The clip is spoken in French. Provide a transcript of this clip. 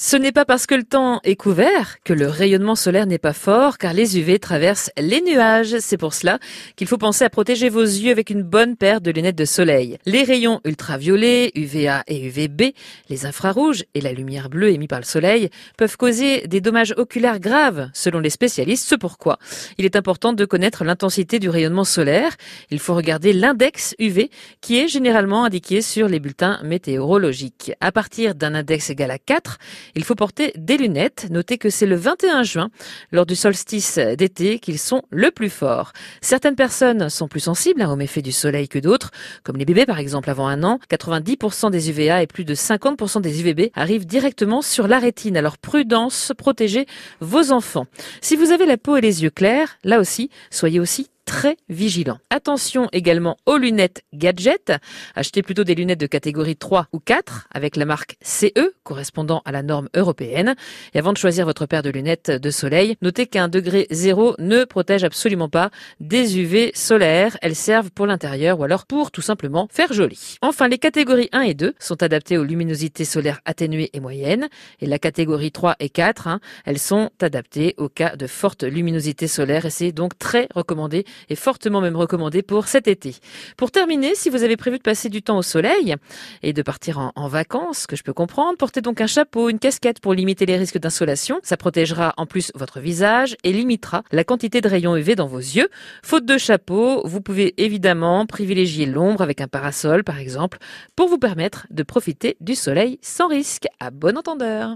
Ce n'est pas parce que le temps est couvert que le rayonnement solaire n'est pas fort, car les UV traversent les nuages. C'est pour cela qu'il faut penser à protéger vos yeux avec une bonne paire de lunettes de soleil. Les rayons ultraviolets, UVA et UVB, les infrarouges et la lumière bleue émise par le soleil peuvent causer des dommages oculaires graves, selon les spécialistes. C'est pourquoi il est important de connaître l'intensité du rayonnement solaire. Il faut regarder l'index UV, qui est généralement indiqué sur les bulletins météorologiques. À partir d'un index égal à 4, il faut porter des lunettes. Notez que c'est le 21 juin, lors du solstice d'été, qu'ils sont le plus forts. Certaines personnes sont plus sensibles hein, aux méfaits du soleil que d'autres, comme les bébés par exemple avant un an. 90% des UVA et plus de 50% des UVB arrivent directement sur la rétine. Alors prudence, protégez vos enfants. Si vous avez la peau et les yeux clairs, là aussi, soyez aussi très vigilant. Attention également aux lunettes gadget. Achetez plutôt des lunettes de catégorie 3 ou 4 avec la marque CE correspondant à la norme européenne. Et avant de choisir votre paire de lunettes de soleil, notez qu'un degré zéro ne protège absolument pas des UV solaires. Elles servent pour l'intérieur ou alors pour tout simplement faire joli. Enfin, les catégories 1 et 2 sont adaptées aux luminosités solaires atténuées et moyennes. Et la catégorie 3 et 4, hein, elles sont adaptées au cas de forte luminosité solaire et c'est donc très recommandé est fortement même recommandé pour cet été. Pour terminer, si vous avez prévu de passer du temps au soleil et de partir en, vacances, que je peux comprendre, portez donc un chapeau, une casquette pour limiter les risques d'insolation. Ça protégera en plus votre visage et limitera la quantité de rayons UV dans vos yeux. Faute de chapeau, vous pouvez évidemment privilégier l'ombre avec un parasol par exemple pour vous permettre de profiter du soleil sans risque. À bon entendeur.